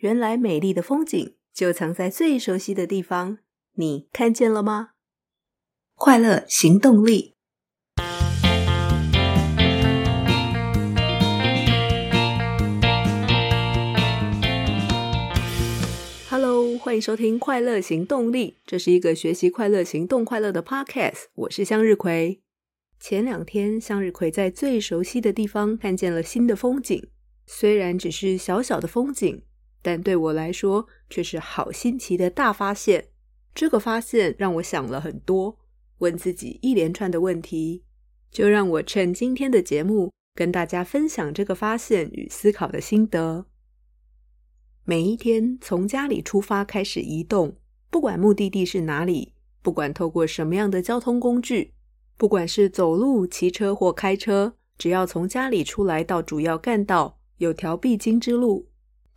原来美丽的风景就藏在最熟悉的地方，你看见了吗？快乐行动力。Hello，欢迎收听《快乐行动力》，这是一个学习快乐、行动快乐的 Podcast。我是向日葵。前两天，向日葵在最熟悉的地方看见了新的风景，虽然只是小小的风景。但对我来说，却是好新奇的大发现。这个发现让我想了很多，问自己一连串的问题。就让我趁今天的节目，跟大家分享这个发现与思考的心得。每一天从家里出发开始移动，不管目的地是哪里，不管透过什么样的交通工具，不管是走路、骑车或开车，只要从家里出来到主要干道，有条必经之路。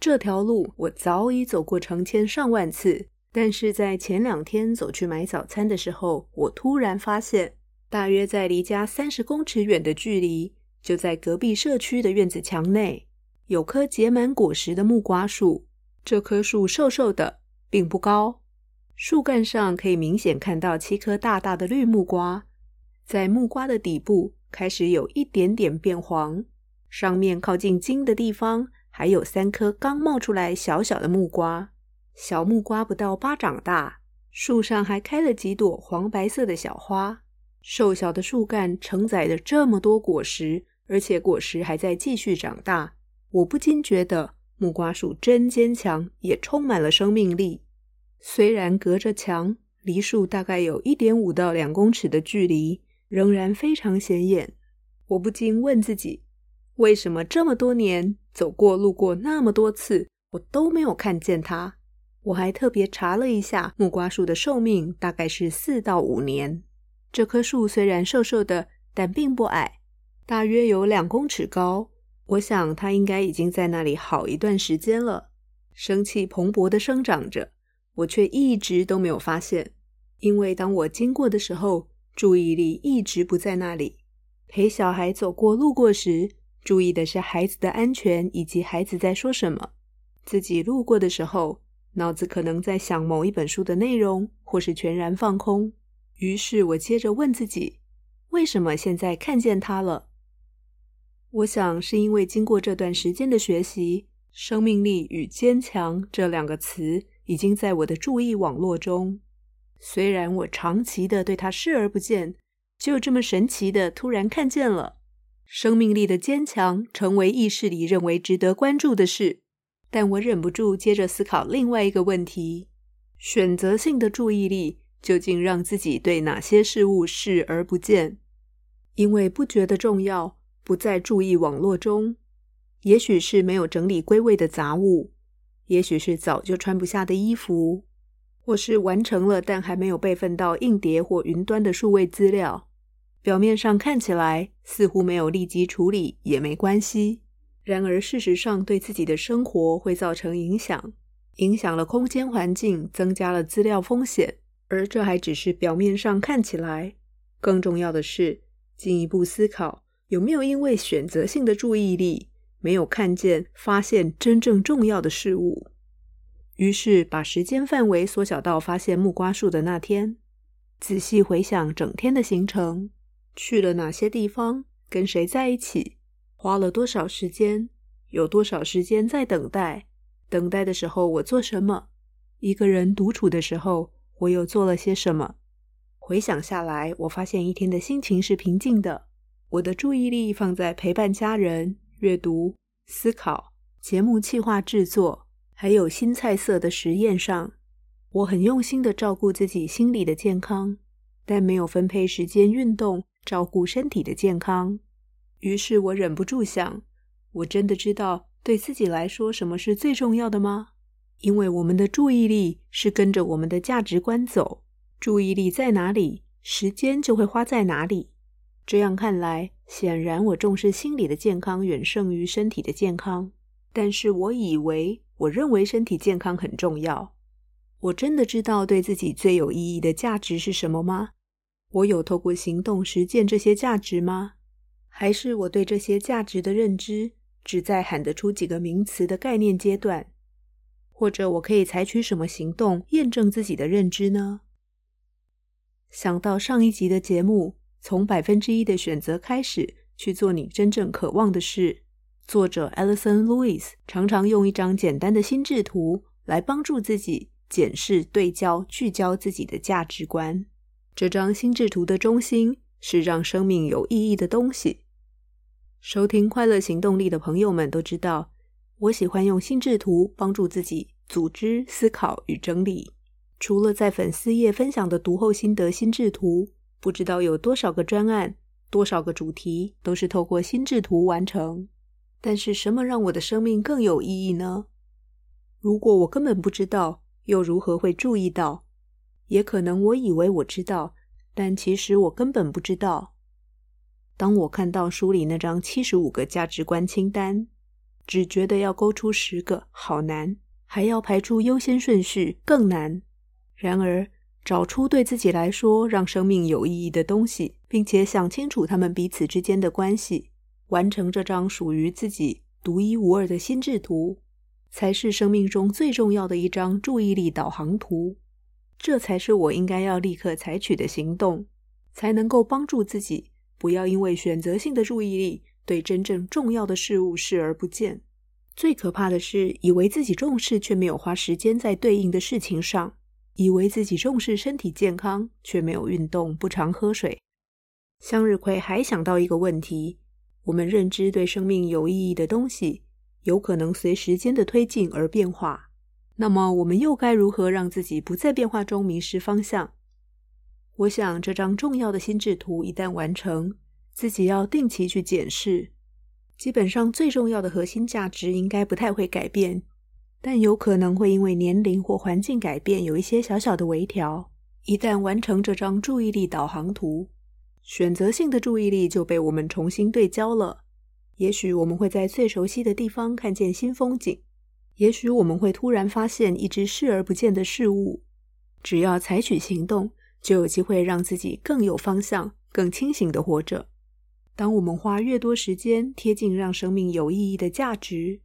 这条路我早已走过成千上万次，但是在前两天走去买早餐的时候，我突然发现，大约在离家三十公尺远的距离，就在隔壁社区的院子墙内，有棵结满果实的木瓜树。这棵树瘦瘦的，并不高，树干上可以明显看到七颗大大的绿木瓜，在木瓜的底部开始有一点点变黄，上面靠近茎的地方。还有三颗刚冒出来小小的木瓜，小木瓜不到巴掌大，树上还开了几朵黄白色的小花。瘦小的树干承载着这么多果实，而且果实还在继续长大。我不禁觉得木瓜树真坚强，也充满了生命力。虽然隔着墙，离树大概有一点五到两公尺的距离，仍然非常显眼。我不禁问自己。为什么这么多年走过路过那么多次，我都没有看见它？我还特别查了一下，木瓜树的寿命大概是四到五年。这棵树虽然瘦瘦的，但并不矮，大约有两公尺高。我想它应该已经在那里好一段时间了，生气蓬勃地生长着，我却一直都没有发现。因为当我经过的时候，注意力一直不在那里。陪小孩走过路过时，注意的是孩子的安全以及孩子在说什么。自己路过的时候，脑子可能在想某一本书的内容，或是全然放空。于是我接着问自己：为什么现在看见他了？我想是因为经过这段时间的学习，生命力与坚强这两个词已经在我的注意网络中。虽然我长期的对他视而不见，就这么神奇的突然看见了。生命力的坚强成为意识里认为值得关注的事，但我忍不住接着思考另外一个问题：选择性的注意力究竟让自己对哪些事物视而不见？因为不觉得重要，不在注意网络中，也许是没有整理归位的杂物，也许是早就穿不下的衣服，或是完成了但还没有备份到硬碟或云端的数位资料。表面上看起来似乎没有立即处理也没关系，然而事实上对自己的生活会造成影响，影响了空间环境，增加了资料风险。而这还只是表面上看起来，更重要的是进一步思考有没有因为选择性的注意力没有看见、发现真正重要的事物。于是把时间范围缩小到发现木瓜树的那天，仔细回想整天的行程。去了哪些地方？跟谁在一起？花了多少时间？有多少时间在等待？等待的时候我做什么？一个人独处的时候，我又做了些什么？回想下来，我发现一天的心情是平静的。我的注意力放在陪伴家人、阅读、思考、节目计划制作，还有新菜色的实验上。我很用心地照顾自己心理的健康，但没有分配时间运动。照顾身体的健康，于是我忍不住想：我真的知道对自己来说什么是最重要的吗？因为我们的注意力是跟着我们的价值观走，注意力在哪里，时间就会花在哪里。这样看来，显然我重视心理的健康远胜于身体的健康。但是我以为，我认为身体健康很重要。我真的知道对自己最有意义的价值是什么吗？我有透过行动实践这些价值吗？还是我对这些价值的认知只在喊得出几个名词的概念阶段？或者我可以采取什么行动验证自己的认知呢？想到上一集的节目，从百分之一的选择开始去做你真正渴望的事。作者 Alison Lewis 常常用一张简单的心智图来帮助自己检视、对焦、聚焦自己的价值观。这张心智图的中心是让生命有意义的东西。收听快乐行动力的朋友们都知道，我喜欢用心智图帮助自己组织、思考与整理。除了在粉丝页分享的读后心得心智图，不知道有多少个专案、多少个主题都是透过心智图完成。但是什么让我的生命更有意义呢？如果我根本不知道，又如何会注意到？也可能我以为我知道，但其实我根本不知道。当我看到书里那张七十五个价值观清单，只觉得要勾出十个好难，还要排出优先顺序更难。然而，找出对自己来说让生命有意义的东西，并且想清楚他们彼此之间的关系。完成这张属于自己独一无二的心智图，才是生命中最重要的一张注意力导航图。这才是我应该要立刻采取的行动，才能够帮助自己不要因为选择性的注意力对真正重要的事物视而不见。最可怕的是，以为自己重视却没有花时间在对应的事情上；以为自己重视身体健康却没有运动、不常喝水。向日葵还想到一个问题。我们认知对生命有意义的东西，有可能随时间的推进而变化。那么，我们又该如何让自己不在变化中迷失方向？我想，这张重要的心智图一旦完成，自己要定期去检视。基本上，最重要的核心价值应该不太会改变，但有可能会因为年龄或环境改变，有一些小小的微调。一旦完成这张注意力导航图，选择性的注意力就被我们重新对焦了。也许我们会在最熟悉的地方看见新风景，也许我们会突然发现一只视而不见的事物。只要采取行动，就有机会让自己更有方向、更清醒的活着。当我们花越多时间贴近让生命有意义的价值，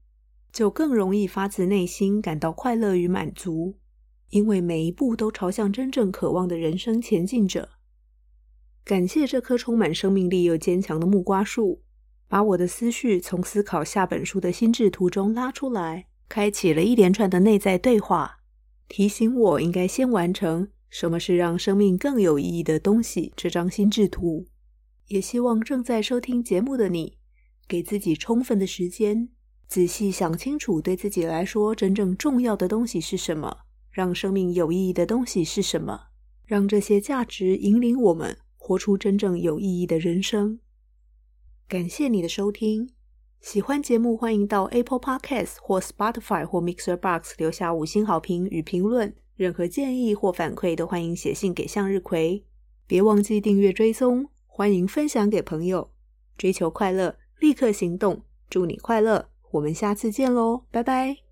就更容易发自内心感到快乐与满足，因为每一步都朝向真正渴望的人生前进着。感谢这棵充满生命力又坚强的木瓜树，把我的思绪从思考下本书的心智图中拉出来，开启了一连串的内在对话，提醒我应该先完成什么是让生命更有意义的东西这张心智图。也希望正在收听节目的你，给自己充分的时间，仔细想清楚对自己来说真正重要的东西是什么，让生命有意义的东西是什么，让这些价值引领我们。活出真正有意义的人生。感谢你的收听，喜欢节目欢迎到 Apple Podcast 或 Spotify 或 Mixer Box 留下五星好评与评论。任何建议或反馈都欢迎写信给向日葵。别忘记订阅追踪，欢迎分享给朋友。追求快乐，立刻行动。祝你快乐，我们下次见喽，拜拜。